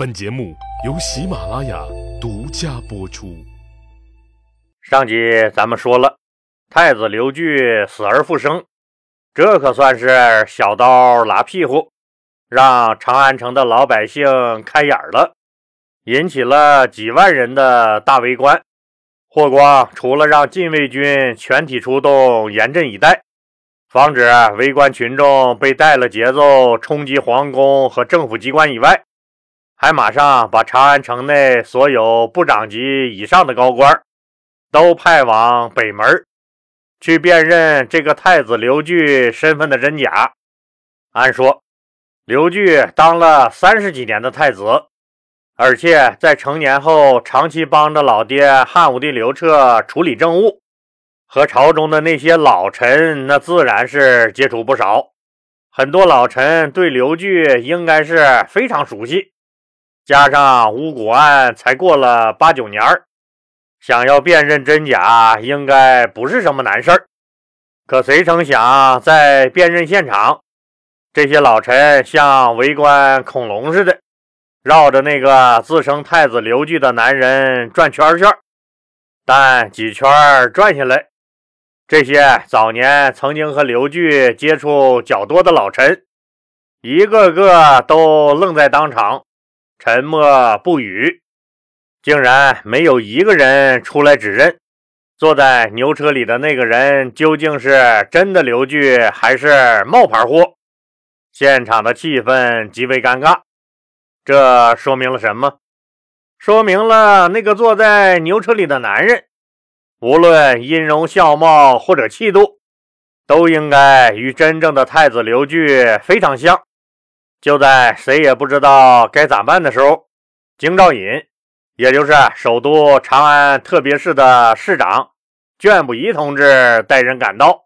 本节目由喜马拉雅独家播出。上集咱们说了，太子刘据死而复生，这可算是小刀拉屁股，让长安城的老百姓开眼了，引起了几万人的大围观。霍光除了让禁卫军全体出动，严阵以待，防止围观群众被带了节奏冲击皇宫和政府机关以外，还马上把长安城内所有部长级以上的高官都派往北门去辨认这个太子刘据身份的真假。按说，刘据当了三十几年的太子，而且在成年后长期帮着老爹汉武帝刘彻处理政务，和朝中的那些老臣那自然是接触不少。很多老臣对刘据应该是非常熟悉。加上巫蛊案才过了八九年想要辨认真假，应该不是什么难事儿。可谁成想，在辨认现场，这些老臣像围观恐龙似的，绕着那个自称太子刘据的男人转圈圈。但几圈转下来，这些早年曾经和刘据接触较多的老臣，一个个都愣在当场。沉默不语，竟然没有一个人出来指认坐在牛车里的那个人究竟是真的刘据还是冒牌货。现场的气氛极为尴尬。这说明了什么？说明了那个坐在牛车里的男人，无论音容笑貌或者气度，都应该与真正的太子刘据非常像。就在谁也不知道该咋办的时候，京兆尹，也就是首都长安特别市的市长卷不疑同志带人赶到。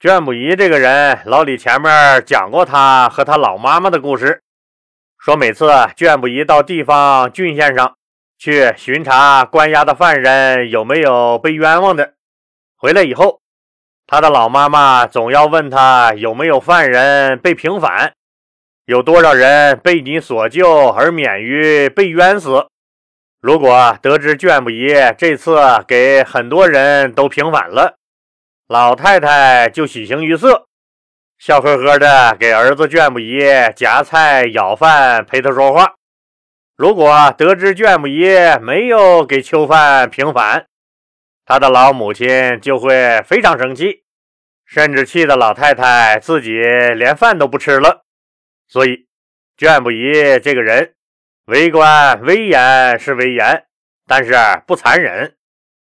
卷不疑这个人，老李前面讲过他和他老妈妈的故事，说每次卷不疑到地方郡县上去巡查关押的犯人有没有被冤枉的，回来以后，他的老妈妈总要问他有没有犯人被平反。有多少人被你所救而免于被冤死？如果得知卷不疑这次给很多人都平反了，老太太就喜形于色，笑呵呵的给儿子卷不疑夹菜舀饭陪他说话。如果得知卷不疑没有给囚犯平反，他的老母亲就会非常生气，甚至气得老太太自己连饭都不吃了。所以，卷不疑这个人，为官威严是威严，但是不残忍，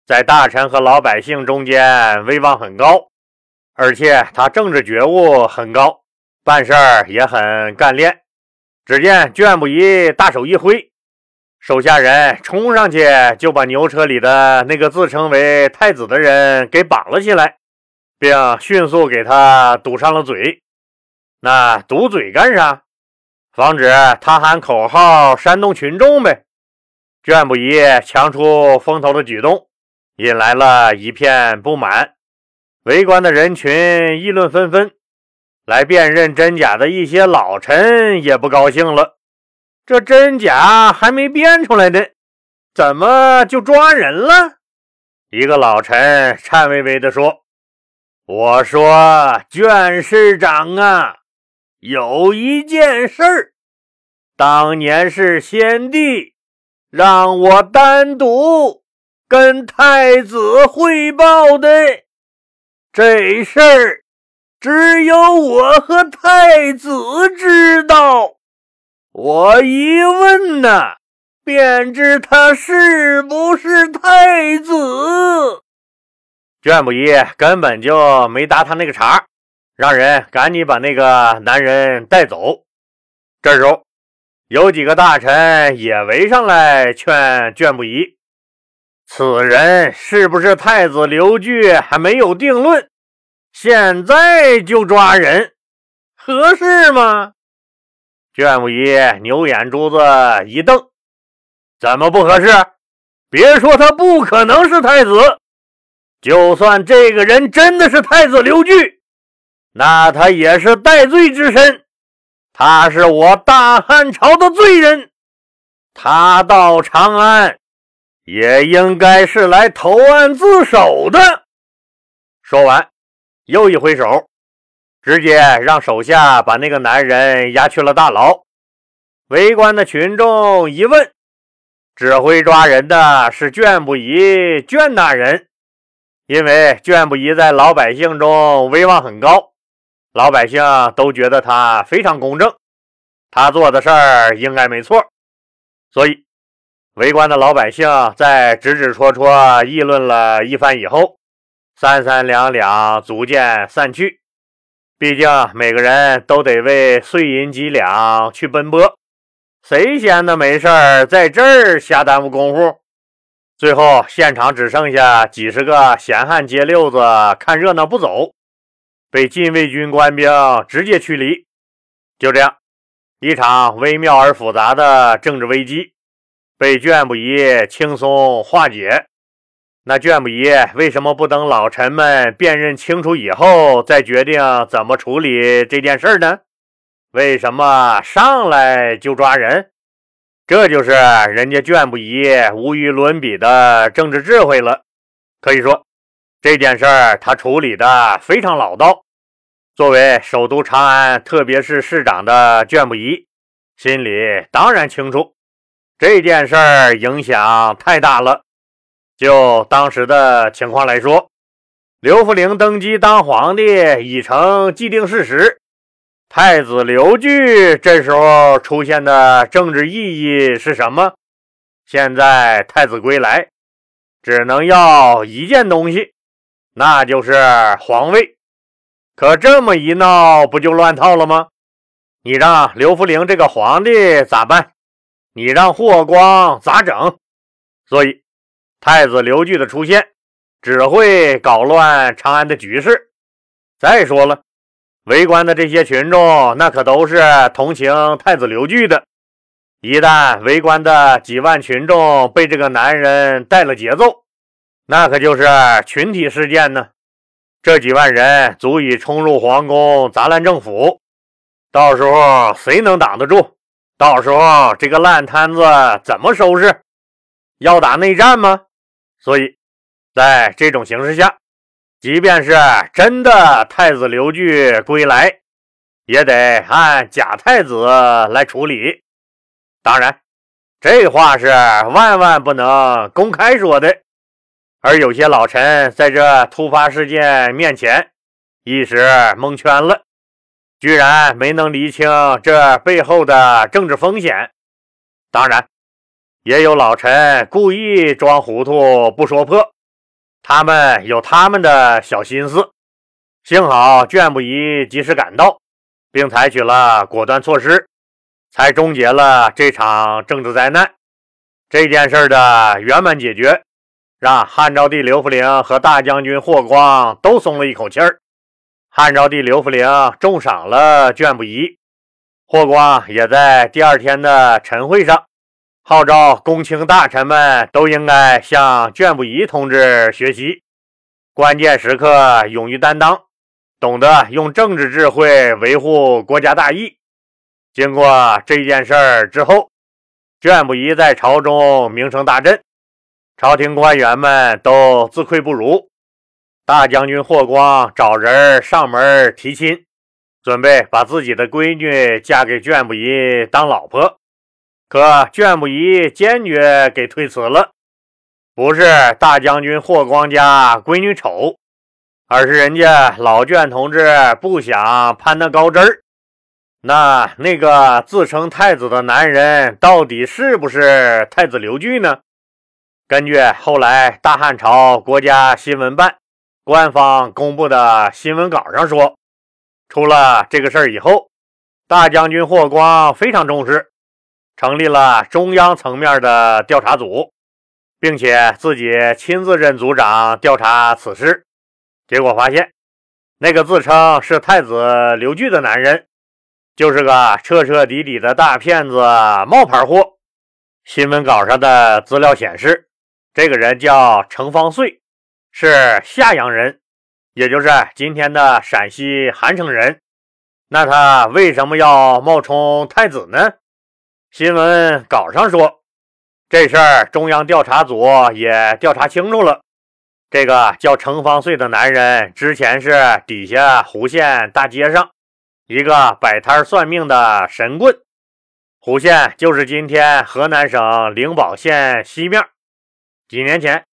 在大臣和老百姓中间威望很高，而且他政治觉悟很高，办事儿也很干练。只见卷不疑大手一挥，手下人冲上去就把牛车里的那个自称为太子的人给绑了起来，并迅速给他堵上了嘴。那堵嘴干啥？防止他喊口号煽动群众呗。卷不疑强出风头的举动，引来了一片不满。围观的人群议论纷纷，来辨认真假的一些老臣也不高兴了。这真假还没辨出来呢，怎么就抓人了？一个老臣颤巍巍地说：“我说，卷市长啊。”有一件事儿，当年是先帝让我单独跟太子汇报的。这事儿只有我和太子知道。我一问呢，便知他是不是太子。卷不疑根本就没搭他那个茬。让人赶紧把那个男人带走。这时候，有几个大臣也围上来劝卷不疑：“此人是不是太子刘据还没有定论，现在就抓人，合适吗？”卷不疑牛眼珠子一瞪：“怎么不合适？别说他不可能是太子，就算这个人真的是太子刘据。”那他也是戴罪之身，他是我大汉朝的罪人，他到长安也应该是来投案自首的。说完，又一挥手，直接让手下把那个男人押去了大牢。围观的群众一问，指挥抓人的是卷不疑卷大人，因为卷不疑在老百姓中威望很高，老百姓都觉得他非常公正，他做的事儿应该没错。所以，围观的老百姓在指指戳戳议论了一番以后，三三两两逐渐散去。毕竟每个人都得为碎银几两去奔波，谁闲的没事儿在这儿瞎耽误功夫？最后，现场只剩下几十个闲汉街溜子看热闹不走，被禁卫军官兵直接驱离。就这样。一场微妙而复杂的政治危机被卷不疑轻松化解。那卷不疑为什么不等老臣们辨认清楚以后再决定怎么处理这件事呢？为什么上来就抓人？这就是人家卷不疑无与伦比的政治智慧了。可以说，这件事儿他处理的非常老道。作为首都长安特别是市长的卷不疑，心里当然清楚这件事儿影响太大了。就当时的情况来说，刘弗陵登基当皇帝已成既定事实，太子刘据这时候出现的政治意义是什么？现在太子归来，只能要一件东西，那就是皇位。可这么一闹，不就乱套了吗？你让刘弗陵这个皇帝咋办？你让霍光咋整？所以，太子刘据的出现只会搞乱长安的局势。再说了，围观的这些群众，那可都是同情太子刘据的。一旦围观的几万群众被这个男人带了节奏，那可就是群体事件呢。这几万人足以冲入皇宫砸烂政府，到时候谁能挡得住？到时候这个烂摊子怎么收拾？要打内战吗？所以，在这种形势下，即便是真的太子刘据归来，也得按假太子来处理。当然，这话是万万不能公开说的。而有些老臣在这突发事件面前一时蒙圈了，居然没能理清这背后的政治风险。当然，也有老臣故意装糊涂不说破，他们有他们的小心思。幸好卷不疑及时赶到，并采取了果断措施，才终结了这场政治灾难。这件事的圆满解决。让汉昭帝刘弗陵和大将军霍光都松了一口气儿。汉昭帝刘弗陵重赏了卷不疑，霍光也在第二天的晨会上号召公卿大臣们都应该向卷不疑同志学习，关键时刻勇于担当，懂得用政治智慧维护国家大义。经过这件事儿之后，卷不疑在朝中名声大振。朝廷官员们都自愧不如，大将军霍光找人上门提亲，准备把自己的闺女嫁给卷不疑当老婆。可卷不疑坚决给推辞了，不是大将军霍光家闺女丑，而是人家老卷同志不想攀那高枝儿。那那个自称太子的男人，到底是不是太子刘据呢？根据后来大汉朝国家新闻办官方公布的新闻稿上说，出了这个事儿以后，大将军霍光非常重视，成立了中央层面的调查组，并且自己亲自任组长调查此事。结果发现，那个自称是太子刘据的男人，就是个彻彻底底的大骗子、冒牌货。新闻稿上的资料显示。这个人叫程方岁，是夏阳人，也就是今天的陕西韩城人。那他为什么要冒充太子呢？新闻稿上说，这事儿中央调查组也调查清楚了。这个叫程方岁的男人，之前是底下胡县大街上一个摆摊算命的神棍。胡县就是今天河南省灵宝县西面。几年前，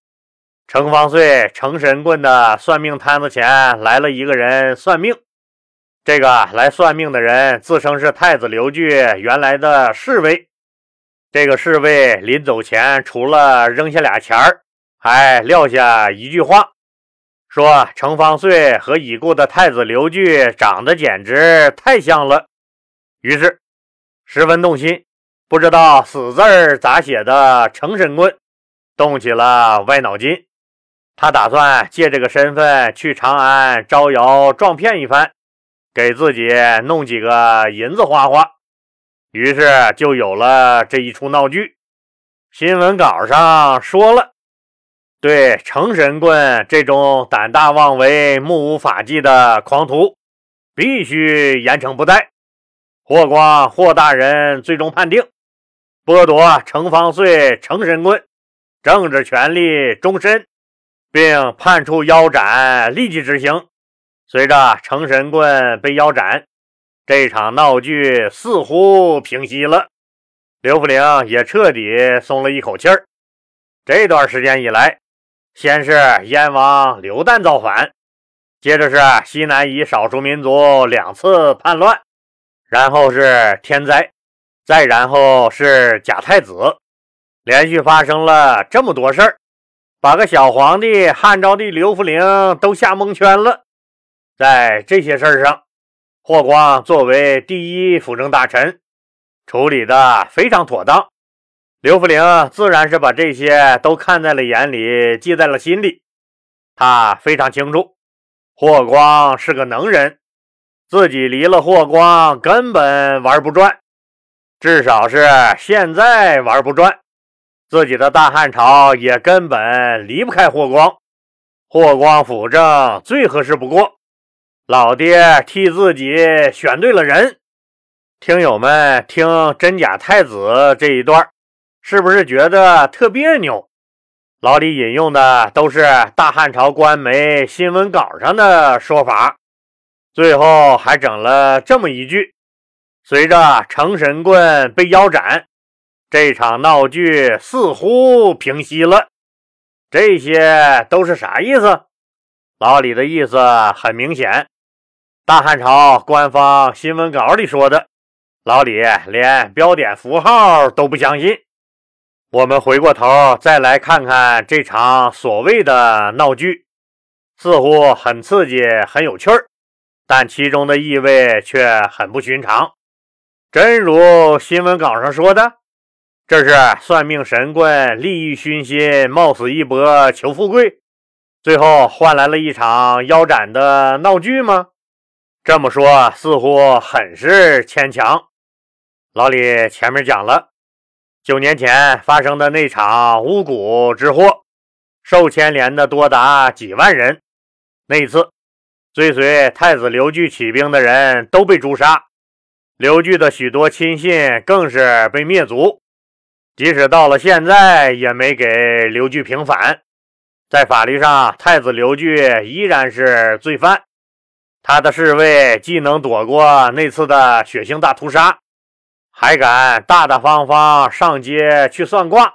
程方岁程神棍的算命摊子前来了一个人算命。这个来算命的人自称是太子刘据原来的侍卫。这个侍卫临走前，除了扔下俩钱儿，还撂下一句话，说程方岁和已故的太子刘据长得简直太像了。于是十分动心，不知道死字儿咋写的程神棍动起了歪脑筋。他打算借这个身份去长安招摇撞骗一番，给自己弄几个银子花花。于是就有了这一出闹剧。新闻稿上说了，对程神棍这种胆大妄为、目无法纪的狂徒，必须严惩不贷。霍光霍大人最终判定，剥夺程方岁、程神棍政治权利终身，并判处腰斩立即执行。随着成神棍被腰斩。这场闹剧似乎平息了，刘福陵也彻底松了一口气儿。这段时间以来，先是燕王刘旦造反，接着是西南夷少数民族两次叛乱，然后是天灾，再然后是假太子，连续发生了这么多事儿，把个小皇帝汉昭帝刘福陵都吓蒙圈了。在这些事儿上。霍光作为第一辅政大臣，处理的非常妥当。刘福陵自然是把这些都看在了眼里，记在了心里。他非常清楚，霍光是个能人，自己离了霍光根本玩不转，至少是现在玩不转。自己的大汉朝也根本离不开霍光，霍光辅政最合适不过。老爹替自己选对了人，听友们听真假太子这一段，是不是觉得特别扭？老李引用的都是大汉朝官媒新闻稿上的说法，最后还整了这么一句：随着成神棍被腰斩，这场闹剧似乎平息了。这些都是啥意思？老李的意思很明显。大汉朝官方新闻稿里说的，老李连标点符号都不相信。我们回过头再来看看这场所谓的闹剧，似乎很刺激、很有趣儿，但其中的意味却很不寻常。真如新闻稿上说的，这是算命神棍利欲熏心、冒死一搏求富贵，最后换来了一场腰斩的闹剧吗？这么说似乎很是牵强。老李前面讲了，九年前发生的那场巫蛊之祸，受牵连的多达几万人。那一次追随太子刘据起兵的人都被诛杀，刘据的许多亲信更是被灭族。即使到了现在，也没给刘据平反。在法律上，太子刘据依然是罪犯。他的侍卫既能躲过那次的血腥大屠杀，还敢大大方方上街去算卦，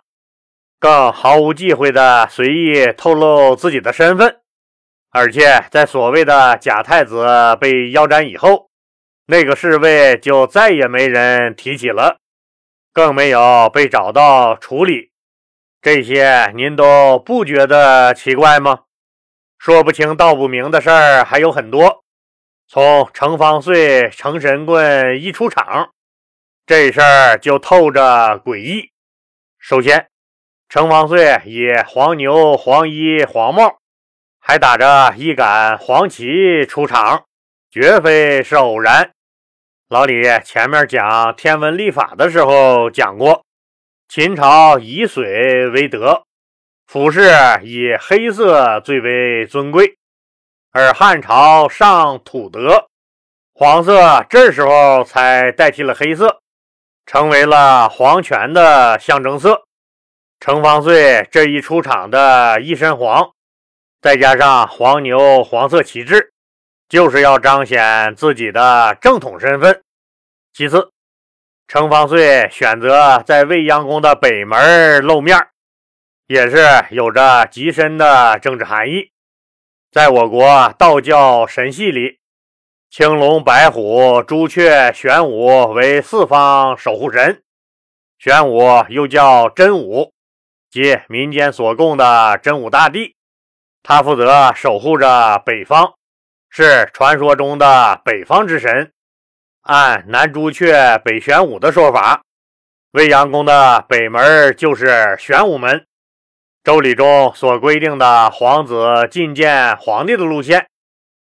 更毫无忌讳的随意透露自己的身份。而且在所谓的假太子被腰斩以后，那个侍卫就再也没人提起了，更没有被找到处理。这些您都不觉得奇怪吗？说不清道不明的事儿还有很多。从程方岁、程神棍一出场，这事儿就透着诡异。首先，程方岁以黄牛、黄衣、黄帽，还打着一杆黄旗出场，绝非是偶然。老李前面讲天文历法的时候讲过，秦朝以水为德，服饰以黑色最为尊贵。而汉朝上土德，黄色这时候才代替了黑色，成为了皇权的象征色。程方岁这一出场的一身黄，再加上黄牛黄色旗帜，就是要彰显自己的正统身份。其次，程方岁选择在未央宫的北门露面，也是有着极深的政治含义。在我国道教神系里，青龙、白虎、朱雀、玄武为四方守护神。玄武又叫真武，即民间所供的真武大帝。他负责守护着北方，是传说中的北方之神。按南朱雀、北玄武的说法，未央宫的北门就是玄武门。周礼中所规定的皇子觐见皇帝的路线，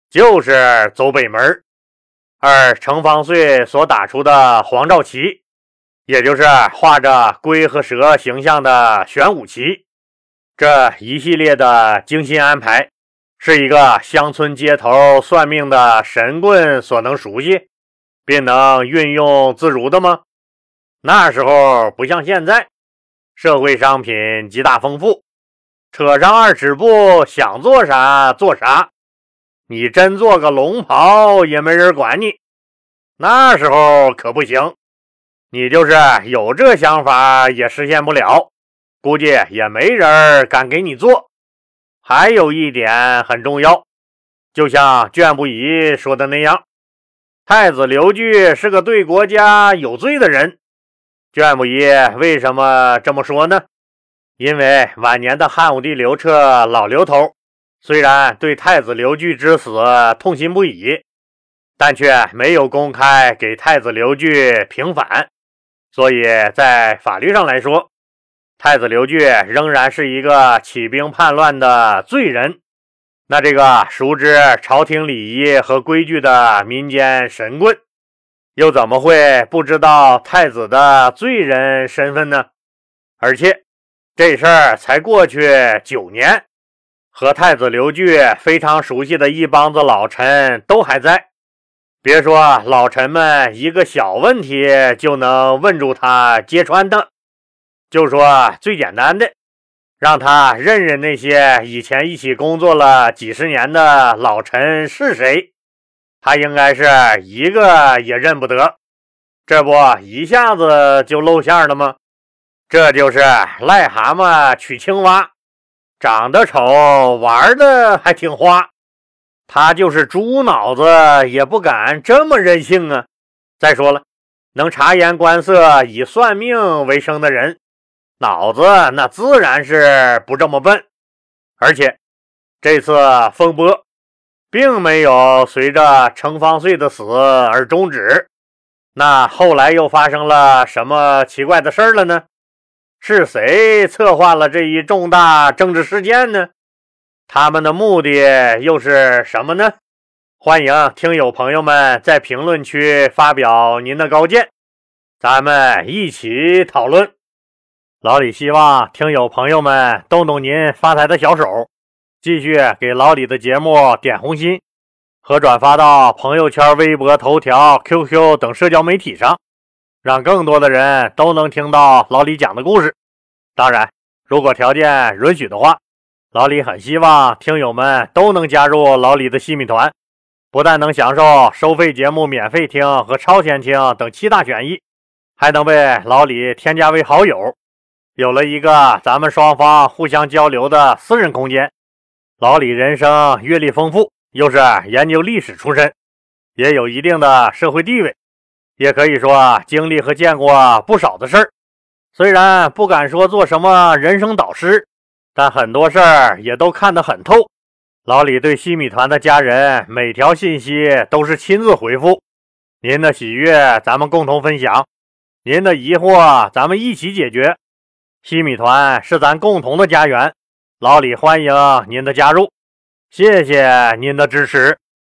就是走北门。而程方岁所打出的黄兆旗，也就是画着龟和蛇形象的玄武旗。这一系列的精心安排，是一个乡村街头算命的神棍所能熟悉，并能运用自如的吗？那时候不像现在，社会商品极大丰富，扯上二尺布，想做啥做啥。你真做个龙袍也没人管你，那时候可不行。你就是有这想法也实现不了，估计也没人敢给你做。还有一点很重要，就像卷不疑说的那样，太子刘据是个对国家有罪的人。卷不疑为什么这么说呢？因为晚年的汉武帝刘彻老刘头。虽然对太子刘据之死痛心不已，但却没有公开给太子刘据平反，所以在法律上来说，太子刘据仍然是一个起兵叛乱的罪人。那这个熟知朝廷礼仪和规矩的民间神棍，又怎么会不知道太子的罪人身份呢？而且这事儿才过去九年。和太子刘据非常熟悉的一帮子老臣都还在，别说老臣们一个小问题就能问住他揭穿他，就说最简单的，让他认认那些以前一起工作了几十年的老臣是谁，他应该是一个也认不得，这不一下子就露馅了吗？这就是癞蛤蟆娶青蛙。长得丑，玩的还挺花。他就是猪脑子，也不敢这么任性啊！再说了，能察言观色、以算命为生的人，脑子那自然是不这么笨。而且这次风波并没有随着程方岁的死而终止，那后来又发生了什么奇怪的事了呢？是谁策划了这一重大政治事件呢？他们的目的又是什么呢？欢迎听友朋友们在评论区发表您的高见，咱们一起讨论。老李希望听友朋友们动动您发财的小手，继续给老李的节目点红心和转发到朋友圈、微博、头条、QQ 等社交媒体上。让更多的人都能听到老李讲的故事。当然，如果条件允许的话，老李很希望听友们都能加入老李的细米团，不但能享受收费节目免费听和超前听等七大权益，还能被老李添加为好友，有了一个咱们双方互相交流的私人空间。老李人生阅历丰富，又是研究历史出身，也有一定的社会地位。也可以说经历和见过不少的事儿，虽然不敢说做什么人生导师，但很多事儿也都看得很透。老李对西米团的家人每条信息都是亲自回复，您的喜悦咱们共同分享，您的疑惑咱们一起解决。西米团是咱共同的家园，老李欢迎您的加入，谢谢您的支持。